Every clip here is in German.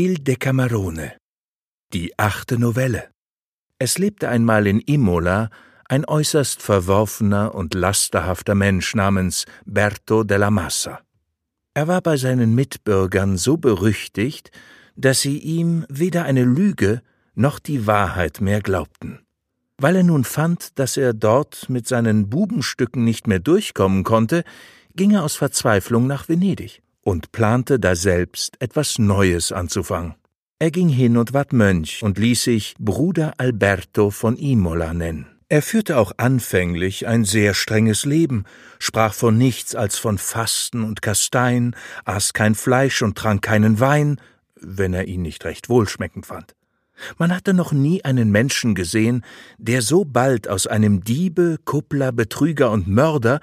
Il Decamerone Die achte Novelle Es lebte einmal in Imola ein äußerst verworfener und lasterhafter Mensch namens Berto della Massa. Er war bei seinen Mitbürgern so berüchtigt, dass sie ihm weder eine Lüge noch die Wahrheit mehr glaubten. Weil er nun fand, dass er dort mit seinen Bubenstücken nicht mehr durchkommen konnte, ging er aus Verzweiflung nach Venedig und plante daselbst etwas Neues anzufangen. Er ging hin und ward Mönch und ließ sich Bruder Alberto von Imola nennen. Er führte auch anfänglich ein sehr strenges Leben, sprach von nichts als von Fasten und Kasteien, aß kein Fleisch und trank keinen Wein, wenn er ihn nicht recht wohlschmeckend fand. Man hatte noch nie einen Menschen gesehen, der so bald aus einem Diebe, Kuppler, Betrüger und Mörder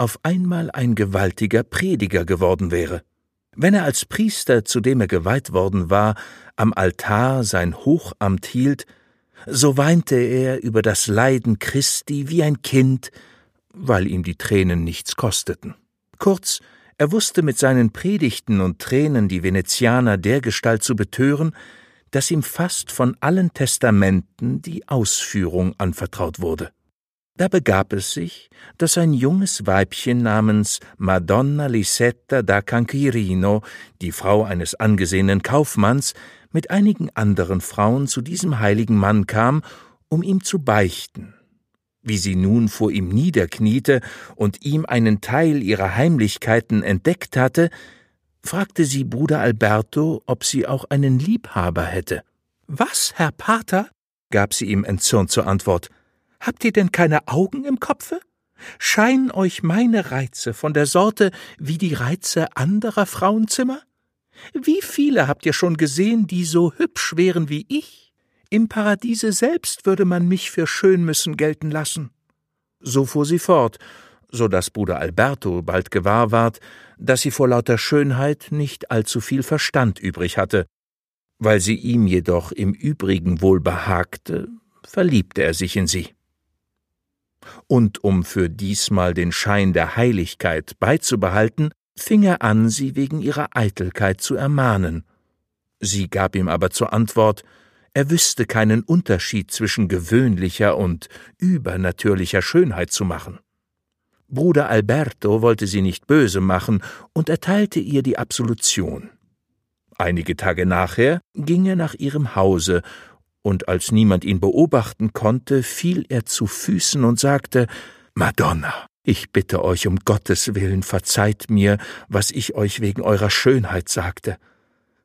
auf einmal ein gewaltiger Prediger geworden wäre. Wenn er als Priester, zu dem er geweiht worden war, am Altar sein Hochamt hielt, so weinte er über das Leiden Christi wie ein Kind, weil ihm die Tränen nichts kosteten. Kurz, er wusste mit seinen Predigten und Tränen die Venezianer dergestalt zu betören, dass ihm fast von allen Testamenten die Ausführung anvertraut wurde. Da begab es sich, dass ein junges Weibchen namens Madonna Lisetta da Canchirino, die Frau eines angesehenen Kaufmanns, mit einigen anderen Frauen zu diesem heiligen Mann kam, um ihm zu beichten. Wie sie nun vor ihm niederkniete und ihm einen Teil ihrer Heimlichkeiten entdeckt hatte, fragte sie Bruder Alberto, ob sie auch einen Liebhaber hätte. Was, Herr Pater? gab sie ihm entzürnt zur Antwort. Habt ihr denn keine Augen im Kopfe? Scheinen euch meine Reize von der Sorte wie die Reize anderer Frauenzimmer? Wie viele habt ihr schon gesehen, die so hübsch wären wie ich? Im Paradiese selbst würde man mich für schön müssen gelten lassen. So fuhr sie fort, so dass Bruder Alberto bald gewahr ward, dass sie vor lauter Schönheit nicht allzu viel Verstand übrig hatte. Weil sie ihm jedoch im Übrigen wohl behagte, verliebte er sich in sie und um für diesmal den Schein der Heiligkeit beizubehalten, fing er an, sie wegen ihrer Eitelkeit zu ermahnen. Sie gab ihm aber zur Antwort, er wüsste keinen Unterschied zwischen gewöhnlicher und übernatürlicher Schönheit zu machen. Bruder Alberto wollte sie nicht böse machen und erteilte ihr die Absolution. Einige Tage nachher ging er nach ihrem Hause und als niemand ihn beobachten konnte, fiel er zu Füßen und sagte Madonna, ich bitte euch um Gottes willen, verzeiht mir, was ich euch wegen eurer Schönheit sagte.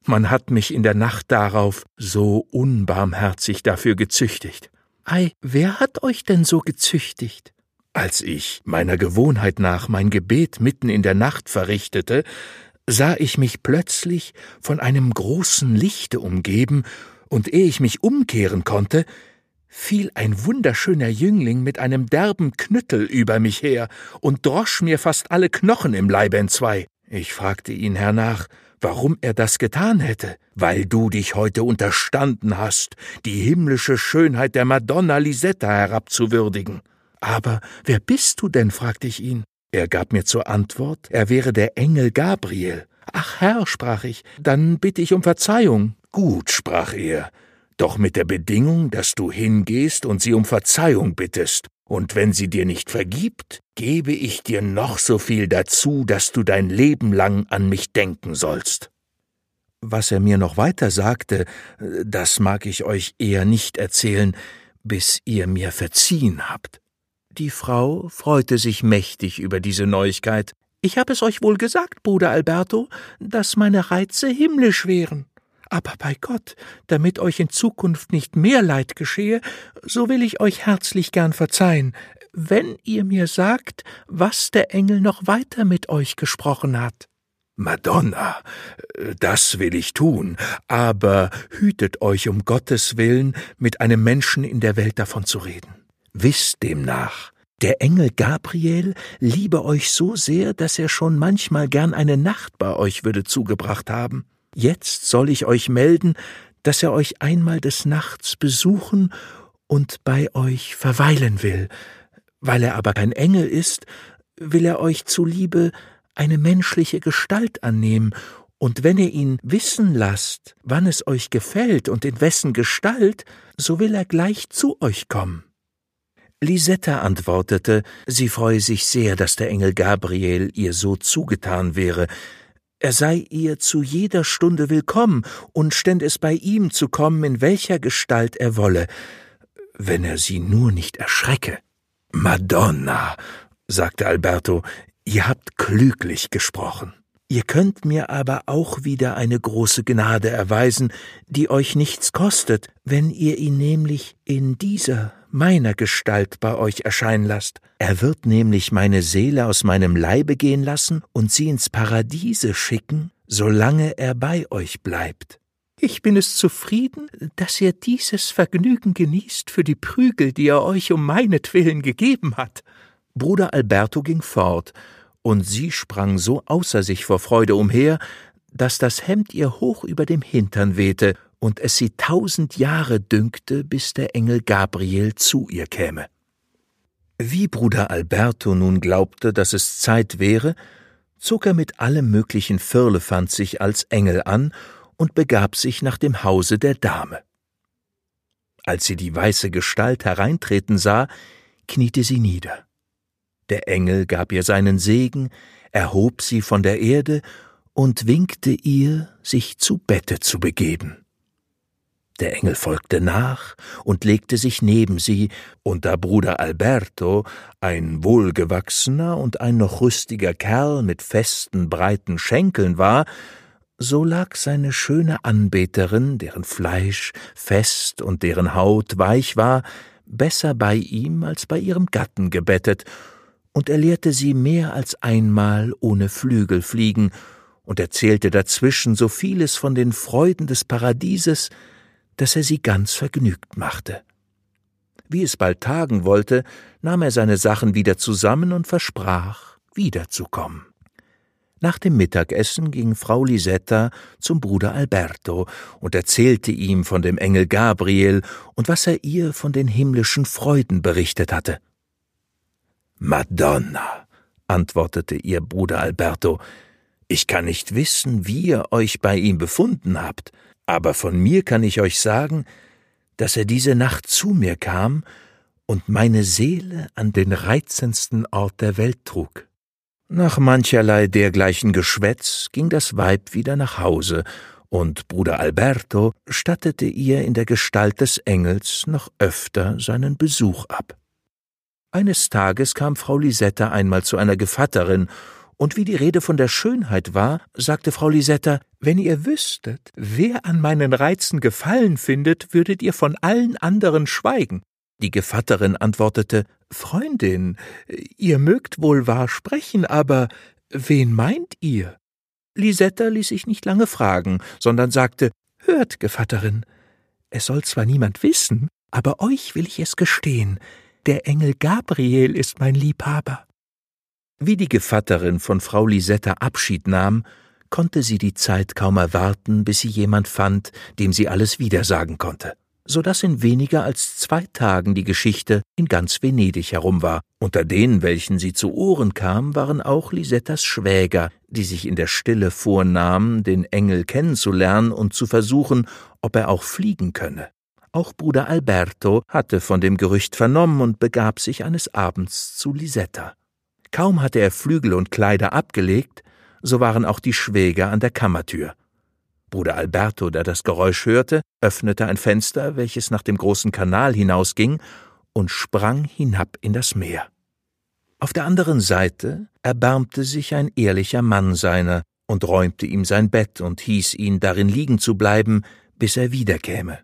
Man hat mich in der Nacht darauf so unbarmherzig dafür gezüchtigt. Ei, wer hat euch denn so gezüchtigt? Als ich meiner Gewohnheit nach mein Gebet mitten in der Nacht verrichtete, sah ich mich plötzlich von einem großen Lichte umgeben und ehe ich mich umkehren konnte, fiel ein wunderschöner Jüngling mit einem derben Knüttel über mich her und drosch mir fast alle Knochen im Leibe entzwei. Ich fragte ihn hernach, warum er das getan hätte. Weil du dich heute unterstanden hast, die himmlische Schönheit der Madonna Lisetta herabzuwürdigen. Aber wer bist du denn? fragte ich ihn. Er gab mir zur Antwort, er wäre der Engel Gabriel. Ach Herr, sprach ich, dann bitte ich um Verzeihung. Gut, sprach er, doch mit der Bedingung, dass du hingehst und sie um Verzeihung bittest, und wenn sie dir nicht vergibt, gebe ich dir noch so viel dazu, dass du dein Leben lang an mich denken sollst. Was er mir noch weiter sagte, das mag ich euch eher nicht erzählen, bis ihr mir verziehen habt. Die Frau freute sich mächtig über diese Neuigkeit. Ich habe es euch wohl gesagt, Bruder Alberto, dass meine Reize himmlisch wären. Aber bei Gott, damit euch in Zukunft nicht mehr Leid geschehe, so will ich euch herzlich gern verzeihen, wenn ihr mir sagt, was der Engel noch weiter mit euch gesprochen hat. Madonna, das will ich tun, aber hütet euch um Gottes willen, mit einem Menschen in der Welt davon zu reden. Wisst demnach, der Engel Gabriel liebe euch so sehr, dass er schon manchmal gern eine Nacht bei euch würde zugebracht haben. Jetzt soll ich euch melden, dass er euch einmal des Nachts besuchen und bei euch verweilen will. Weil er aber kein Engel ist, will er euch zuliebe eine menschliche Gestalt annehmen und wenn ihr ihn wissen lasst, wann es euch gefällt und in wessen Gestalt, so will er gleich zu euch kommen. Lisetta antwortete, sie freue sich sehr, dass der Engel Gabriel ihr so zugetan wäre, er sei ihr zu jeder Stunde willkommen und ständ es bei ihm zu kommen, in welcher Gestalt er wolle, wenn er sie nur nicht erschrecke. Madonna, sagte Alberto, ihr habt klüglich gesprochen. Ihr könnt mir aber auch wieder eine große Gnade erweisen, die euch nichts kostet, wenn ihr ihn nämlich in dieser meiner Gestalt bei euch erscheinen lasst. Er wird nämlich meine Seele aus meinem Leibe gehen lassen und sie ins Paradiese schicken, solange er bei euch bleibt. Ich bin es zufrieden, dass ihr dieses Vergnügen genießt für die Prügel, die er euch um meinetwillen gegeben hat. Bruder Alberto ging fort, und sie sprang so außer sich vor Freude umher, dass das Hemd ihr hoch über dem Hintern wehte und es sie tausend Jahre dünkte, bis der Engel Gabriel zu ihr käme. Wie Bruder Alberto nun glaubte, dass es Zeit wäre, zog er mit allem möglichen Firlefanz sich als Engel an und begab sich nach dem Hause der Dame. Als sie die weiße Gestalt hereintreten sah, kniete sie nieder. Der Engel gab ihr seinen Segen, erhob sie von der Erde und winkte ihr, sich zu Bette zu begeben. Der Engel folgte nach und legte sich neben sie, und da Bruder Alberto, ein wohlgewachsener und ein noch rüstiger Kerl mit festen, breiten Schenkeln war, so lag seine schöne Anbeterin, deren Fleisch fest und deren Haut weich war, besser bei ihm als bei ihrem Gatten gebettet und er lehrte sie mehr als einmal ohne Flügel fliegen und erzählte dazwischen so vieles von den Freuden des Paradieses, dass er sie ganz vergnügt machte. Wie es bald tagen wollte, nahm er seine Sachen wieder zusammen und versprach, wiederzukommen. Nach dem Mittagessen ging Frau Lisetta zum Bruder Alberto und erzählte ihm von dem Engel Gabriel und was er ihr von den himmlischen Freuden berichtet hatte. Madonna, antwortete ihr Bruder Alberto, ich kann nicht wissen, wie ihr euch bei ihm befunden habt, aber von mir kann ich euch sagen, dass er diese Nacht zu mir kam und meine Seele an den reizendsten Ort der Welt trug. Nach mancherlei dergleichen Geschwätz ging das Weib wieder nach Hause, und Bruder Alberto stattete ihr in der Gestalt des Engels noch öfter seinen Besuch ab. Eines Tages kam Frau Lisetta einmal zu einer Gevatterin, und wie die Rede von der Schönheit war, sagte Frau Lisetta, wenn ihr wüsstet, wer an meinen Reizen Gefallen findet, würdet ihr von allen anderen schweigen. Die Gevatterin antwortete, Freundin, ihr mögt wohl wahr sprechen, aber wen meint ihr? Lisetta ließ sich nicht lange fragen, sondern sagte, Hört, Gevatterin, es soll zwar niemand wissen, aber euch will ich es gestehen, der Engel Gabriel ist mein Liebhaber. Wie die Gevatterin von Frau Lisetta Abschied nahm, konnte sie die Zeit kaum erwarten, bis sie jemand fand, dem sie alles wiedersagen konnte, so dass in weniger als zwei Tagen die Geschichte in ganz Venedig herum war. Unter denen, welchen sie zu Ohren kam, waren auch Lisettas Schwäger, die sich in der Stille vornahmen, den Engel kennenzulernen und zu versuchen, ob er auch fliegen könne. Auch Bruder Alberto hatte von dem Gerücht vernommen und begab sich eines Abends zu Lisetta. Kaum hatte er Flügel und Kleider abgelegt, so waren auch die Schwäger an der Kammertür. Bruder Alberto, der das Geräusch hörte, öffnete ein Fenster, welches nach dem großen Kanal hinausging, und sprang hinab in das Meer. Auf der anderen Seite erbarmte sich ein ehrlicher Mann seiner und räumte ihm sein Bett und hieß ihn darin liegen zu bleiben, bis er wiederkäme.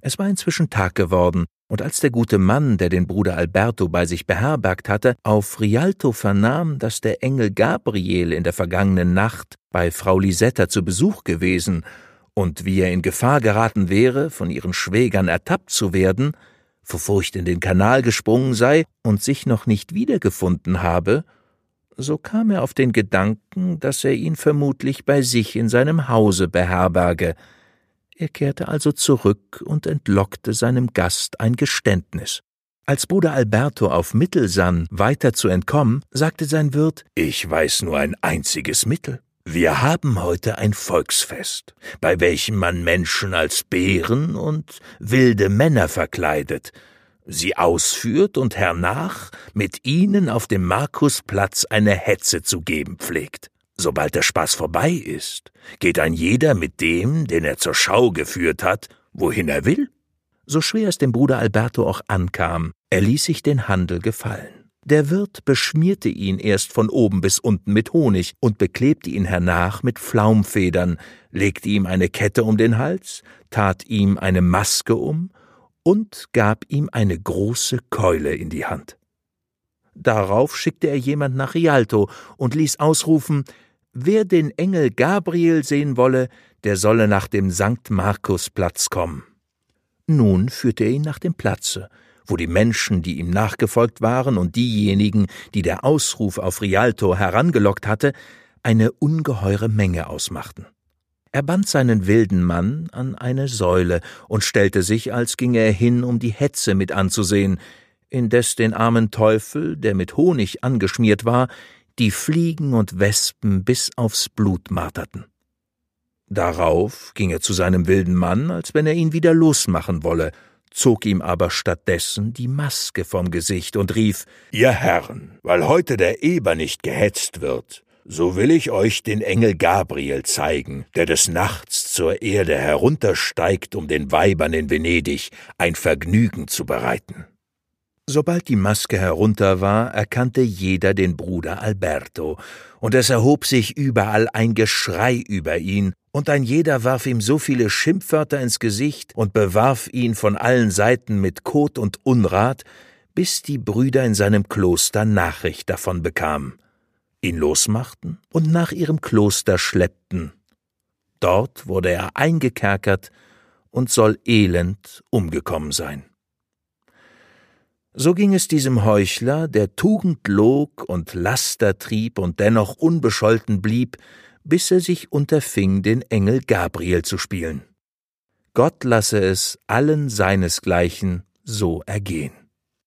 Es war inzwischen Tag geworden, und als der gute Mann, der den Bruder Alberto bei sich beherbergt hatte, auf Rialto vernahm, dass der Engel Gabriel in der vergangenen Nacht bei Frau Lisetta zu Besuch gewesen und wie er in Gefahr geraten wäre, von ihren Schwägern ertappt zu werden, vor Furcht in den Kanal gesprungen sei und sich noch nicht wiedergefunden habe, so kam er auf den Gedanken, dass er ihn vermutlich bei sich in seinem Hause beherberge, er kehrte also zurück und entlockte seinem Gast ein Geständnis. Als Bruder Alberto auf Mittel sann, weiter zu entkommen, sagte sein Wirt, ich weiß nur ein einziges Mittel. Wir haben heute ein Volksfest, bei welchem man Menschen als Bären und wilde Männer verkleidet, sie ausführt und hernach mit ihnen auf dem Markusplatz eine Hetze zu geben pflegt. Sobald der Spaß vorbei ist, geht ein jeder mit dem, den er zur Schau geführt hat, wohin er will. So schwer es dem Bruder Alberto auch ankam, er ließ sich den Handel gefallen. Der Wirt beschmierte ihn erst von oben bis unten mit Honig und beklebte ihn hernach mit Pflaumfedern, legte ihm eine Kette um den Hals, tat ihm eine Maske um und gab ihm eine große Keule in die Hand. Darauf schickte er jemand nach Rialto und ließ ausrufen, wer den Engel Gabriel sehen wolle, der solle nach dem Sankt Markusplatz kommen. Nun führte er ihn nach dem Platze, wo die Menschen, die ihm nachgefolgt waren, und diejenigen, die der Ausruf auf Rialto herangelockt hatte, eine ungeheure Menge ausmachten. Er band seinen wilden Mann an eine Säule und stellte sich, als ginge er hin, um die Hetze mit anzusehen, indes den armen Teufel, der mit Honig angeschmiert war, die Fliegen und Wespen bis aufs Blut marterten. Darauf ging er zu seinem wilden Mann, als wenn er ihn wieder losmachen wolle, zog ihm aber stattdessen die Maske vom Gesicht und rief Ihr Herren, weil heute der Eber nicht gehetzt wird, so will ich euch den Engel Gabriel zeigen, der des Nachts zur Erde heruntersteigt, um den Weibern in Venedig ein Vergnügen zu bereiten. Sobald die Maske herunter war, erkannte jeder den Bruder Alberto, und es erhob sich überall ein Geschrei über ihn, und ein jeder warf ihm so viele Schimpfwörter ins Gesicht und bewarf ihn von allen Seiten mit Kot und Unrat, bis die Brüder in seinem Kloster Nachricht davon bekamen, ihn losmachten und nach ihrem Kloster schleppten. Dort wurde er eingekerkert und soll elend umgekommen sein. So ging es diesem Heuchler, der Tugend log und Laster trieb und dennoch unbescholten blieb, bis er sich unterfing, den Engel Gabriel zu spielen. Gott lasse es allen seinesgleichen so ergehen.